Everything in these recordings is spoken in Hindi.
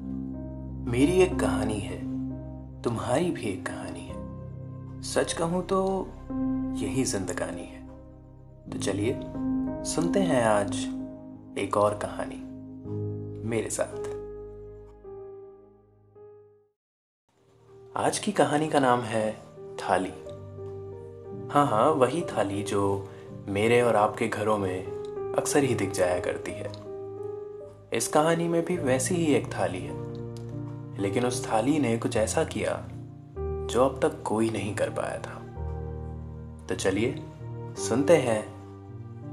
मेरी एक कहानी है, तुम्हारी भी एक कहानी है। सच कहूँ तो यही जिंदगानी है। तो चलिए, सुनते हैं आज एक और कहानी, मेरे साथ। आज की कहानी का नाम है थाली। हाँ हाँ वही थाली जो मेरे और आपके घरों में अक्सर ही दिख जाया करती है। इस कहानी में भी वैसी ही एक थाली है। लेकिन उस थाली ने कुछ ऐसा किया, जो अब तक कोई नहीं कर पाया था। तो चलिए, सुनते हैं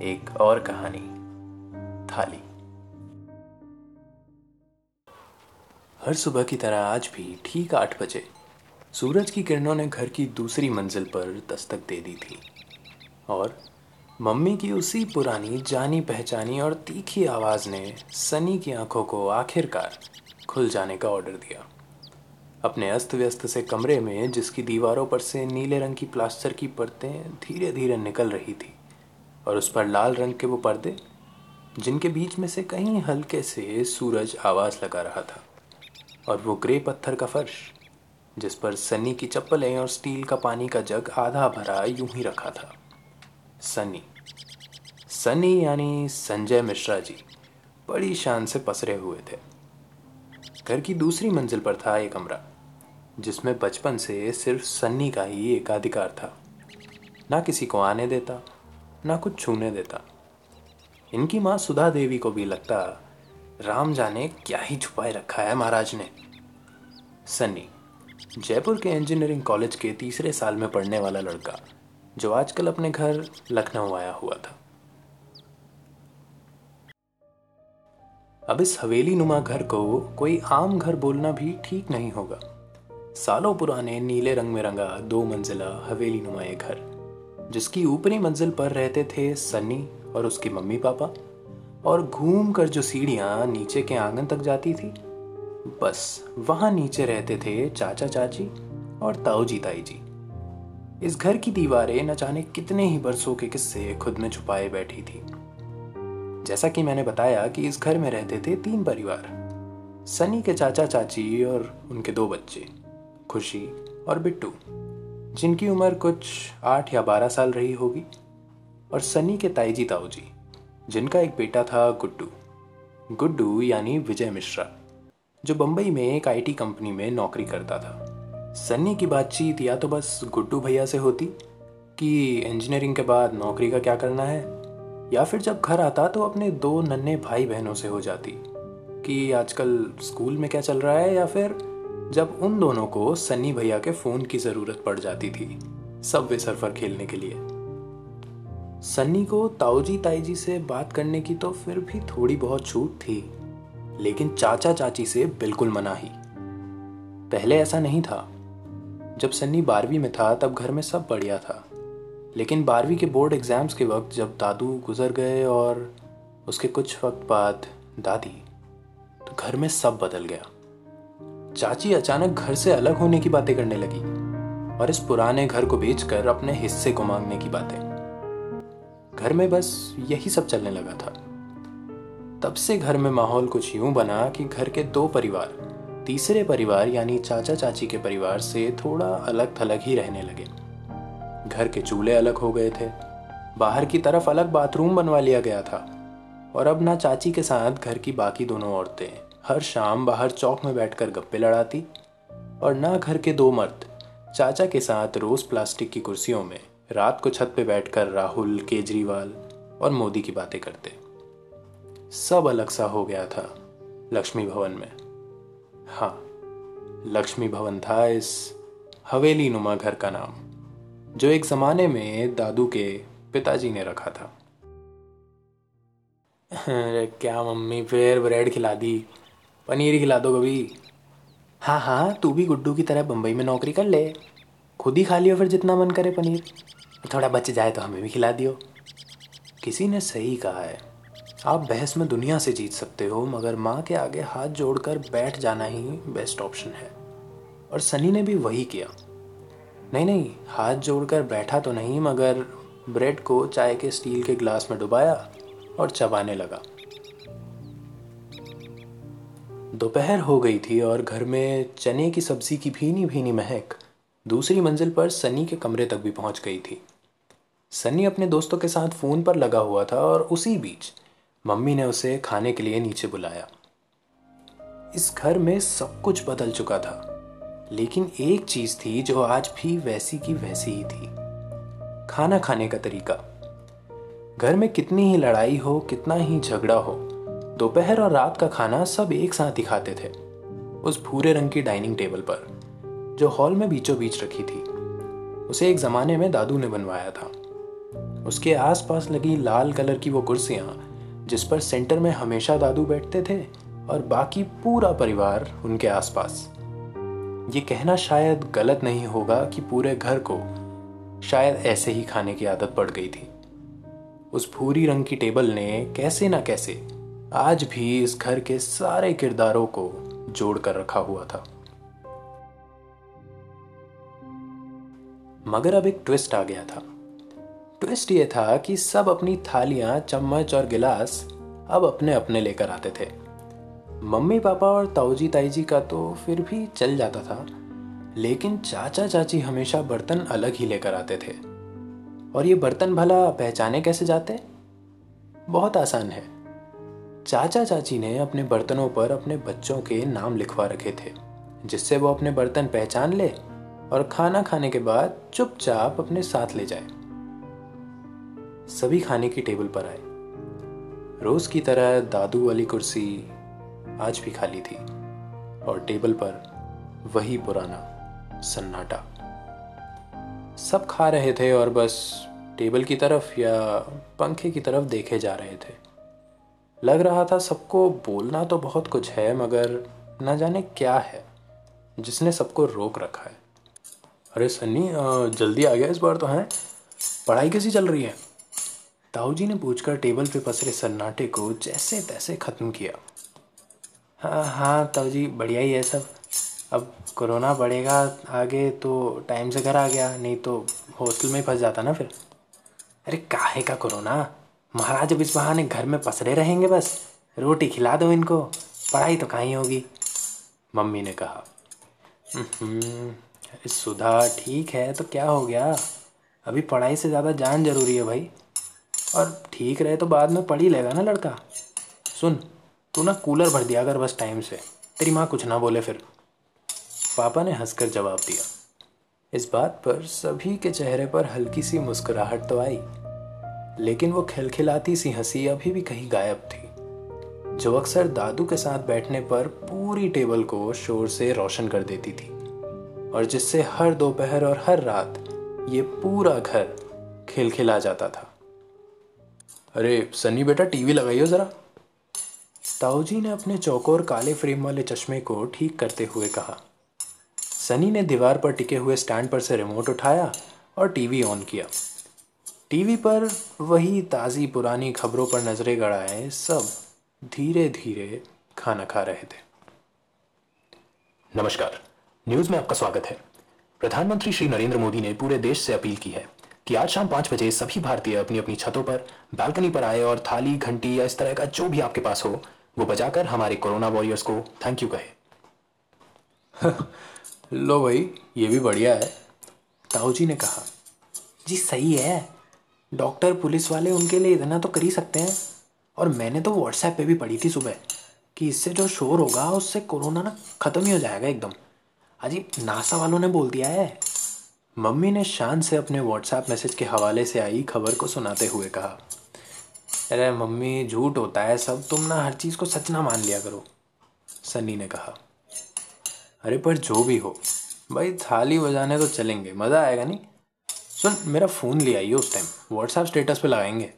एक और कहानी, थाली। हर सुबह की तरह आज भी ठीक आठ बजे, सूरज की किरणों ने घर की दूसरी मंजिल पर दस्तक दे दी थी। और मम्मी की उसी पुरानी जानी पहचानी और तीखी आवाज़ ने सनी की आँखों को आखिरकार खुल जाने का ऑर्डर दिया। अपने अस्त व्यस्त से कमरे में, जिसकी दीवारों पर से नीले रंग की प्लास्टर की परतें धीरे धीरे निकल रही थी और उस पर लाल रंग के वो पर्दे, जिनके बीच में से कहीं हल्के से सूरज आवाज़ लगा रहा था। और वो ग्रे पत्थर का फर्श, जिस पर सनी की चप्पलें और स्टील का पानी का जग आधा भरा यूँ ही रखा था। सनी सनी यानी संजय मिश्रा जी बड़ी शान से पसरे हुए थे। घर की दूसरी मंजिल पर था एक कमरा, जिसमें बचपन से सिर्फ़ सन्नी का ही एकाधिकार था। ना किसी को आने देता, ना कुछ छूने देता। इनकी माँ सुधा देवी को भी लगता, राम जाने क्या ही छुपाए रखा है महाराज ने। सन्नी, जयपुर के इंजीनियरिंग कॉलेज के तीसरे साल में पढ़ने वाला लड़का जो आजकल अपने घर लखनऊ आया हुआ था। अब इस हवेली नुमा घर को कोई आम घर बोलना भी ठीक नहीं होगा। सालों पुराने नीले रंग में रंगा दो मंजिला हवेली नुमा ये घर, जिसकी ऊपरी मंजिल पर रहते थे सन्नी और उसकी मम्मी पापा, और घूम कर जो सीढ़ियाँ नीचे के आँगन तक जाती थी, बस वहाँ नीचे रहते थे चाचा चाची और ताऊ जी ताई जी। इस घर की दीवारें न जाने कितने ही बरसों के किस्से खुद में छुपाए बैठी थी। जैसा कि मैंने बताया कि इस घर में रहते थे तीन परिवार, सनी के चाचा चाची और उनके दो बच्चे, खुशी और बिट्टू, जिनकी उम्र कुछ आठ या बारह साल रही होगी, और सनी के ताईजी ताऊजी, जिनका एक बेटा था गुड्डू। गुड्डू यानी विजय मिश्रा, जो बम्बई में एक आईटी कंपनी में नौकरी करता था। सन्नी की बातचीत या तो बस गुड्डू भैया से होती कि इंजीनियरिंग के बाद नौकरी का क्या करना है, या फिर जब घर आता तो अपने दो नन्हे भाई बहनों से हो जाती कि आजकल स्कूल में क्या चल रहा है, या फिर जब उन दोनों को सन्नी भैया के फ़ोन की ज़रूरत पड़ जाती थी सब वे सरफर खेलने के लिए। सन्नी को ताऊजी ताईजी से बात करने की तो फिर भी थोड़ी बहुत छूट थी, लेकिन चाचा चाची से बिल्कुल मना ही। पहले ऐसा नहीं था। जब सन्नी बारहवीं में था, तब घर में सब बढ़िया था। लेकिन बारहवीं के बोर्ड एग्ज़ाम्स के वक्त जब दादू गुजर गए और उसके कुछ वक्त बाद दादी तो घर में सब बदल गया। चाची अचानक घर से अलग होने की बातें करने लगी और इस पुराने घर को बेचकर अपने हिस्से को मांगने की बातें। घर में बस यही सब चलने लगा था। तब से घर में माहौल कुछ यूँ बना कि घर के दो परिवार तीसरे परिवार यानी चाचा चाची के परिवार से थोड़ा अलग थलग ही रहने लगे। घर के चूल्हे अलग हो गए थे। बाहर की तरफ़ अलग बाथरूम बनवा लिया गया था। और अब ना चाची के साथ घर की बाकी दोनों औरतें हर शाम बाहर चौक में बैठकर गप्पे लड़ाती और ना घर के दो मर्द चाचा के साथ रोज प्लास्टिक की कुर्सियों में रात को छत पे बैठकर राहुल, केजरीवाल और मोदी की बातें करते। सब अलग सा हो गया था लक्ष्मी भवन में। हाँ लक्ष्मी भवन था इस हवेली नुमा घर का नाम, जो एक ज़माने में दादू के पिताजी ने रखा था। अरे, क्या मम्मी फिर ब्रेड खिला दी? पनीर खिला दो कभी। हाँ हाँ तू भी गुड्डू की तरह बम्बई में नौकरी कर ले। खुद ही खा लियो फिर जितना मन करे पनीर। थोड़ा बच जाए तो हमें भी खिला दियो। किसी ने सही कहा है। आप बहस में दुनिया से जीत सकते हो, मगर माँ के आगे हाथ जोड़कर बैठ जाना ही बेस्ट ऑप्शन है। और सनी ने भी वही किया। नहीं नहीं, हाथ जोड़कर बैठा तो नहीं, मगर ब्रेड को चाय के स्टील के ग्लास में डुबाया और चबाने लगा। दोपहर हो गई थी और घर में चने की सब्ज़ी की भीनी भीनी महक दूसरी मंजिल पर सनी के कमरे तक भी पहुँच गई थी। सनी अपने दोस्तों के साथ फ़ोन पर लगा हुआ था और उसी बीच मम्मी ने उसे खाने के लिए नीचे बुलाया। इस घर में सब कुछ बदल चुका था, लेकिन एक चीज़ थी जो आज भी वैसी की वैसी ही थी। खाना खाने का तरीका। घर में कितनी ही लड़ाई हो, कितना ही झगड़ा हो, दोपहर और रात का खाना सब एक साथ ही खाते थे, उस भूरे रंग की डाइनिंग टेबल पर, जो हॉल में बीचों बीच रखी थी। उसे एक ज़माने में दादू ने बनवाया था। उसके आसपास लगी लाल कलर की वो कुर्सियाँ जिस पर सेंटर में हमेशा दादू बैठते थे और बाकी पूरा परिवार उनके आसपास। ये कहना शायद गलत नहीं होगा कि पूरे घर को शायद ऐसे ही खाने की आदत पड़ गई थी। उस भूरी रंग की टेबल ने कैसे ना कैसे आज भी इस घर के सारे किरदारों को जोड़ कर रखा हुआ था। मगर अब एक ट्विस्ट आ गया था। ट्विस्ट ये था कि सब अपनी थालियाँ, चम्मच और गिलास अब अपने अपने लेकर आते थे। मम्मी पापा और ताऊजी ताई का तो फिर भी चल जाता था, लेकिन चाचा चाची हमेशा बर्तन अलग ही लेकर आते थे। और ये बर्तन भला पहचाने कैसे जाते? बहुत आसान है। चाचा चाची ने अपने बर्तनों पर अपने बच्चों के नाम लिखवा रखे थे, जिससे वो अपने बर्तन पहचान ले और खाना खाने के बाद चुपचाप अपने साथ ले जाए। सभी खाने की टेबल पर आए। रोज की तरह दादू वाली कुर्सी आज भी खाली थी और टेबल पर वही पुराना सन्नाटा। सब खा रहे थे और बस टेबल की तरफ़ या पंखे की तरफ़ देखे जा रहे थे। लग रहा था सबको बोलना तो बहुत कुछ है, मगर न जाने क्या है, जिसने सबको रोक रखा है। अरे सन्नी जल्दी आ गया इस बार तो हैं? पढ़ाई कैसी चल रही है? ताऊ जी ने पूछकर टेबल पे पसरे सन्नाटे को जैसे तैसे ख़त्म किया। हाँ हाँ ताऊ जी, बढ़िया ही है सब। अब कोरोना बढ़ेगा आगे तो टाइम से घर आ गया, नहीं तो हॉस्टल में फंस जाता ना फिर। अरे, काहे का कोरोना? महाराज अब इस बहाने घर में पसरे रहेंगे बस। रोटी खिला दो इनको। पढ़ाई तो कहीं होगी? मम्मी ने कहा। अरे सुधा ठीक है तो क्या हो गया? अभी पढ़ाई से ज़्यादा जान ज़रूरी है भाई। और ठीक रहे तो बाद में पढ़ ही लेगा ना लड़का। सुन, तू ना कूलर भर दिया अगर बस टाइम से। तेरी माँ कुछ ना बोले फिर। पापा ने हंसकर जवाब दिया। इस बात पर सभी के चेहरे पर हल्की सी मुस्कुराहट तो आई, लेकिन वो खिलखिलाती सी हँसी अभी भी कहीं गायब थी। जो अक्सर दादू के साथ बैठने पर पूरी टेबल को शोर से रोशन कर देती थी, और जिससे हर दोपहर और हर रात ये पूरा घर खिलखिला जाता था। अरे, सन्नी बेटा, टीवी लगाइयो ज़रा। ताऊजी ने अपने चौकोर काले फ्रेम वाले चश्मे को ठीक करते हुए कहा। सनी ने दीवार पर टिके हुए स्टैंड पर से रिमोट उठाया और टीवी ऑन किया। टीवी पर वही ताज़ी पुरानी खबरों पर नज़रें गड़ाए, सब धीरे धीरे खाना खा रहे थे। नमस्कार, न्यूज़ में आपका स्वागत है। प्रधानमंत्री श्री नरेंद्र मोदी ने पूरे देश से अपील की है कि आज शाम पाँच बजे सभी भारतीय अपनी अपनी छतों पर बालकनी पर आए और थाली घंटी या इस तरह का जो भी आपके पास हो वो बजाकर हमारे कोरोना वॉरियर्स को थैंक यू कहे। लो भाई ये भी बढ़िया है ताऊ जी ने कहा। जी सही है। डॉक्टर पुलिस वाले उनके लिए इतना तो कर ही सकते हैं। और मैंने तो व्हाट्सएप पे भी पढ़ी थी सुबह कि इससे जो शोर होगा उससे कोरोना ना ख़त्म ही हो जाएगा एकदम। अजी नासा वालों ने बोल दिया है। मम्मी ने शान से अपने व्हाट्सएप मैसेज के हवाले से आई खबर को सुनाते हुए कहा, अरे मम्मी, झूठ होता है सब, तुम ना हर चीज़ को सच ना मान लिया करो, सनी ने कहा। अरे पर जो भी हो, भाई थाली बजाने तो चलेंगे, मज़ा आएगा नहीं? सुन, मेरा फ़ोन ले आइए उस टाइम व्हाट्सएप स्टेटस पे लगाएँगे।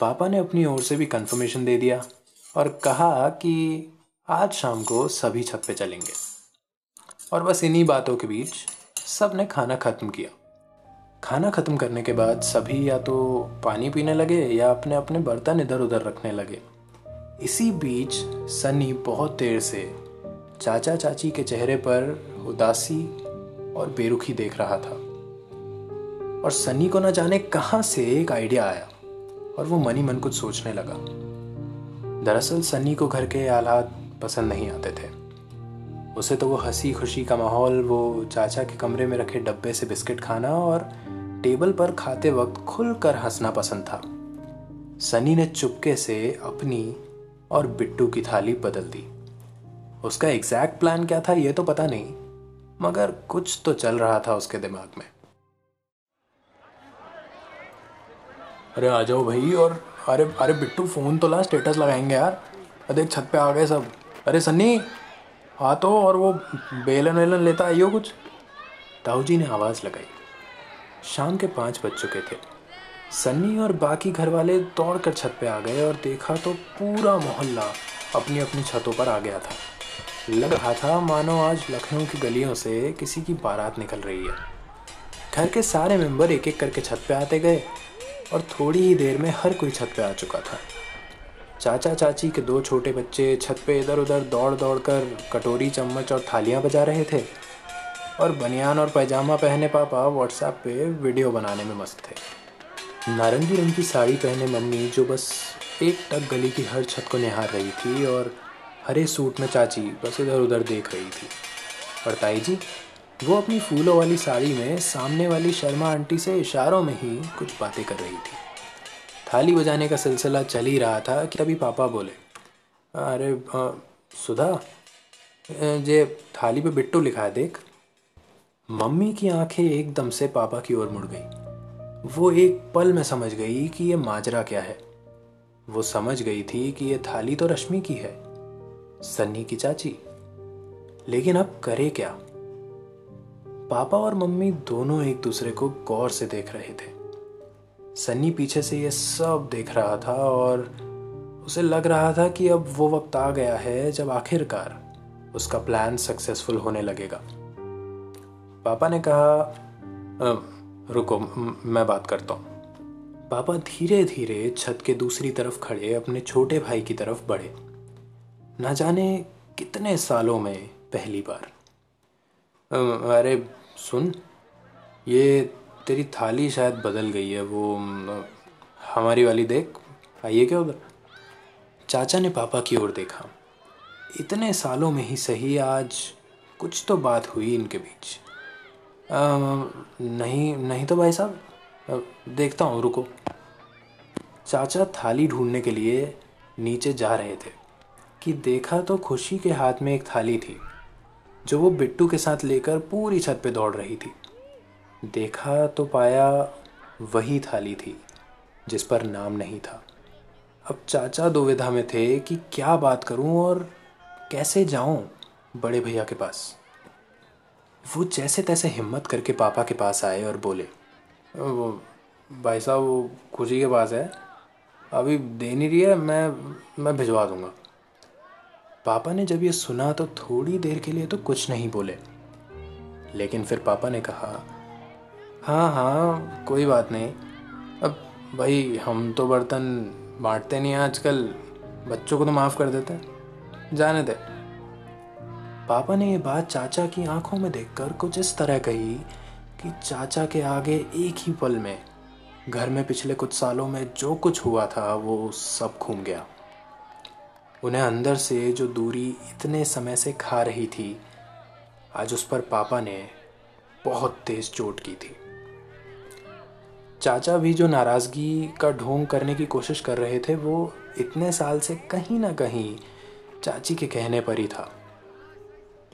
पापा ने अपनी ओर से भी कंफर्मेशन दे दिया और कहा कि आज शाम को सभी छत पे चलेंगे। और बस इन्हीं बातों के बीच सबने खाना ख़त्म किया। खाना ख़त्म करने के बाद सभी या तो पानी पीने लगे या अपने अपने बर्तन इधर उधर रखने लगे। इसी बीच सनी बहुत देर से चाचा चाची के चेहरे पर उदासी और बेरुखी देख रहा था। और सनी को न जाने कहाँ से एक आइडिया आया और वो मनी मन कुछ सोचने लगा। दरअसल सनी को घर के हालात पसंद नहीं आते थे। उसे तो वो हँसी खुशी का माहौल, वो चाचा के कमरे में रखे डब्बे से बिस्किट खाना और टेबल पर खाते वक्त खुलकर हंसना पसंद था। सनी ने चुपके से अपनी और बिट्टू की थाली बदल दी। उसका एग्जैक्ट प्लान क्या था, ये तो पता नहीं, मगर कुछ तो चल रहा था उसके दिमाग में। अरे आ जाओ भाई और अरे अरे बिट्टू फ़ोन तो ला स्टेटस लगाएँगे यार। अरे छत पे आ गए सब। अरे सन्नी हाँ तो और वो बेलन वेलन लेता आइयो कुछ। ताऊ जी ने आवाज़ लगाई। शाम के पाँच बज चुके थे। सन्नी और बाकी घर वाले दौड़ कर छत पे आ गए और देखा तो पूरा मोहल्ला अपनी अपनी छतों पर आ गया था। लग रहा था, मानो आज लखनऊ की गलियों से किसी की बारात निकल रही है। घर के सारे मेंबर एक एक करके छत पे आते गए और थोड़ी ही देर में हर कोई छत पे आ चुका था। चाचा चाची के दो छोटे बच्चे छत पे इधर उधर दौड़ दौड़ कर कटोरी, चम्मच और थालियाँ बजा रहे थे। और बनियान और पैजामा पहने पापा व्हाट्सएप पे वीडियो बनाने में मस्त थे। नारंगी रंग की साड़ी पहने मम्मी, जो बस एक टक गली की हर छत को निहार रही थी और हरे सूट में चाची बस इधर उधर देख रही थी। और ताई जी वो अपनी फूलों वाली साड़ी में सामने वाली शर्मा आंटी से इशारों में ही कुछ बातें कर रही थी। थाली बजाने का सिलसिला चल ही रहा था कि तभी पापा बोले, अरे सुधा जे थाली पे बिट्टू लिखा है, देख। मम्मी की आँखें एकदम से पापा की ओर मुड़ गई। वो एक पल में समझ गई कि ये माजरा क्या है। वो समझ गई थी कि ये थाली तो रश्मि की है, सन्नी की चाची। लेकिन अब करे क्या? पापा और मम्मी दोनों एक दूसरे को गौर से देख रहे थे। सन्नी पीछे से ये सब देख रहा था और उसे लग रहा था कि अब वो वक्त आ गया है जब आखिरकार उसका प्लान सक्सेसफुल होने लगेगा। पापा ने कहा रुको, मैं बात करता हूँ। पापा धीरे धीरे छत के दूसरी तरफ़ खड़े अपने छोटे भाई की तरफ़ बढ़े। ना जाने कितने सालों में पहली बार। अरे, सुन, ये तेरी थाली शायद बदल गई है वो हमारी वाली देख आइए क्या उधर? चाचा ने पापा की ओर देखा। इतने सालों में ही सही आज कुछ तो बात हुई इनके बीच। आ, नहीं नहीं तो भाई साहब देखता हूँ रुको। चाचा थाली ढूँढने के लिए नीचे जा रहे थे कि देखा तो खुशी के हाथ में एक थाली थी जो वो बिट्टू के साथ लेकर पूरी छत पे दौड़ रही थी। देखा तो पाया वही थाली थी, जिस पर नाम नहीं था। अब चाचा दुविधा में थे कि क्या बात करूँ और कैसे जाऊँ बड़े भैया के पास। वो जैसे तैसे हिम्मत करके पापा के पास आए और बोले, वो भाई साहब, वो खुशी के पास है। अभी दे नहीं रही है, मैं मैं भिजवा दूँगा। पापा ने जब ये सुना तो थोड़ी देर के लिए तो कुछ नहीं बोले। लेकिन फिर पापा ने कहा हाँ हाँ कोई बात नहीं। अब भाई, हम तो बर्तन बांटते नहीं हैं आजकल। बच्चों को तो माफ़ कर देते जाने दे। पापा ने ये बात चाचा की आँखों में देखकर कुछ इस तरह कही कि चाचा के आगे एक ही पल में, घर में पिछले कुछ सालों में जो कुछ हुआ था, वो सब घूम गया। उन्हें अंदर से जो दूरी इतने समय से खा रही थी, आज उस पर पापा ने बहुत तेज चोट की थी। चाचा भी जो नाराज़गी का ढोंग करने की कोशिश कर रहे थे, वो इतने साल से कहीं ना कहीं चाची के कहने पर ही था।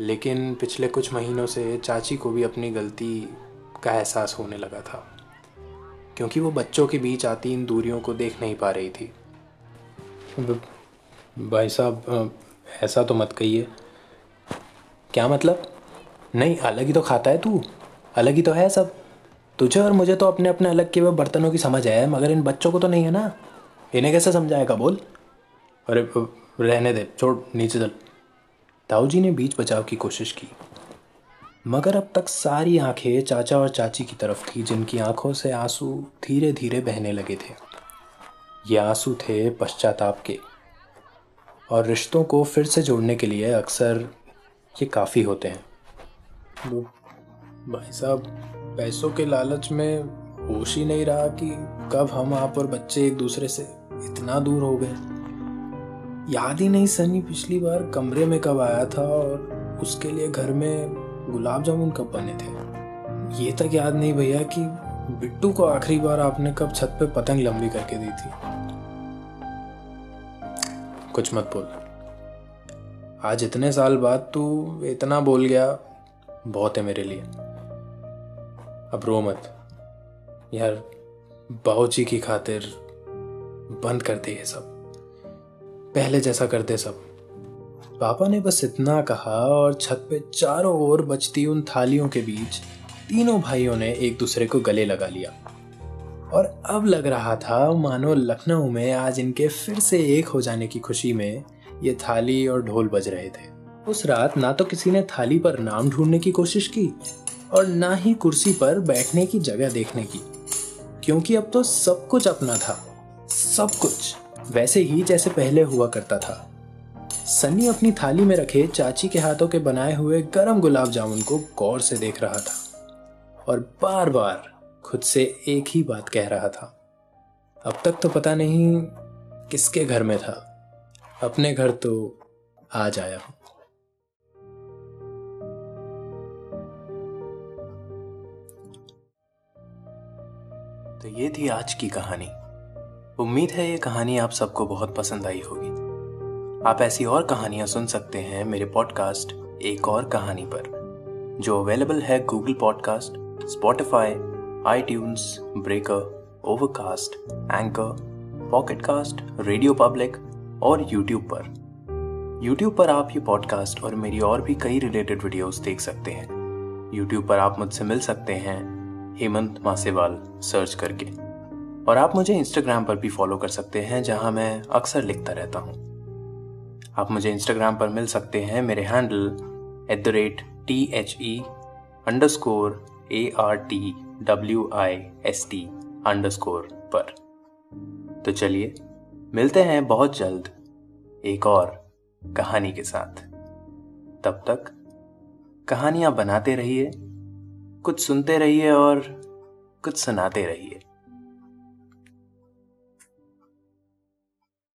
लेकिन पिछले कुछ महीनों से चाची को भी अपनी गलती का एहसास होने लगा था, क्योंकि वो बच्चों के बीच आती इन दूरियों को देख नहीं पा रही थी। भाई साहब ऐसा तो मत कहिए। क्या मतलब? नहीं, अलग ही तो खाता है तू। अलग ही तो है सब। तुझे और मुझे तो अपने अपने अलग के हुए बर्तनों की समझ है, मगर इन बच्चों को तो नहीं है ना? इन्हें कैसे समझाएगा बोल अरे, रहने दे, छोड़, नीचे चल। ताऊ जी ने बीच बचाव की कोशिश की। मगर अब तक सारी आँखें चाचा और चाची की तरफ़ थी, जिनकी आँखों से आँसू धीरे धीरे बहने लगे थे। ये आँसू थे पश्चाताप के, और रिश्तों को फिर से जोड़ने के लिए अक्सर ये काफ़ी होते हैं। भाई साहब। पैसों के लालच में होश ही नहीं रहा कि कब हम आप और बच्चे एक दूसरे से इतना दूर हो गए। याद ही नहीं सनी पिछली बार कमरे में कब आया था और उसके लिए घर में गुलाब जामुन कब बने थे। ये तक याद नहीं भैया कि बिट्टू को आखिरी बार आपने कब छत पे पतंग लंबी करके दी थी। कुछ मत बोल। आज इतने साल बाद तू इतना बोल गया, बहुत है मेरे लिए। अब रो मत। यार बाबूजी की खातिर बंद कर दे ये सब। पहले जैसा करते सब। पापा ने बस इतना कहा और छत पे चारों ओर बचती उन थालियों के बीच तीनों भाइयों ने एक दूसरे को गले लगा लिया। और अब लग रहा था, मानो लखनऊ में आज इनके फिर से एक हो जाने की खुशी में ये थाली और ढोल बज रहे थे। उस रात ना तो किसी ने थाली पर नाम ढूँढने की कोशिश की और ना ही कुर्सी पर बैठने की जगह देखने की। क्योंकि अब तो सब कुछ अपना था। सब कुछ वैसे ही जैसे पहले हुआ करता था। सन्नी अपनी थाली में रखे चाची के हाथों के बनाए हुए गरम गुलाब जामुन को गौर से देख रहा था। और बार बार खुद से एक ही बात कह रहा था। अब तक तो पता नहीं किसके घर में था। अपने घर तो आ जाया हूँ। तो ये थी आज की कहानी। उम्मीद है ये कहानी आप सबको बहुत पसंद आई होगी। आप ऐसी और कहानियाँ सुन सकते हैं मेरे पॉडकास्ट एक और कहानी पर, जो अवेलेबल है Google podcast Spotify I breaker overcast anchor pocket cast radio public और यूट्यूब पर। यूट्यूब पर आप ये पॉडकास्ट और मेरी और भी कई रिलेटेड वीडियोस देख सकते हैं। यूट्यूब पर आप मुझसे मिल सकते हैं। हेमंत मासेवाल सर्च करके। और आप मुझे इंस्टाग्राम पर भी फॉलो कर सकते हैं, जहाँ मैं अक्सर लिखता रहता हूँ। आप मुझे इंस्टाग्राम पर मिल सकते हैं, मेरे handle at the rate T H E underscore A R T W I S T underscore पर। तो चलिए, मिलते हैं बहुत जल्द एक और कहानी के साथ। तब तक कहानियाँ बनाते रहिए। कुछ सुनते रहिए और कुछ सुनाते रहिए।